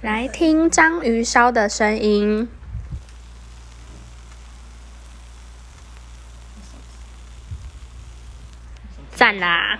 来听章鱼烧的声音。赞啦。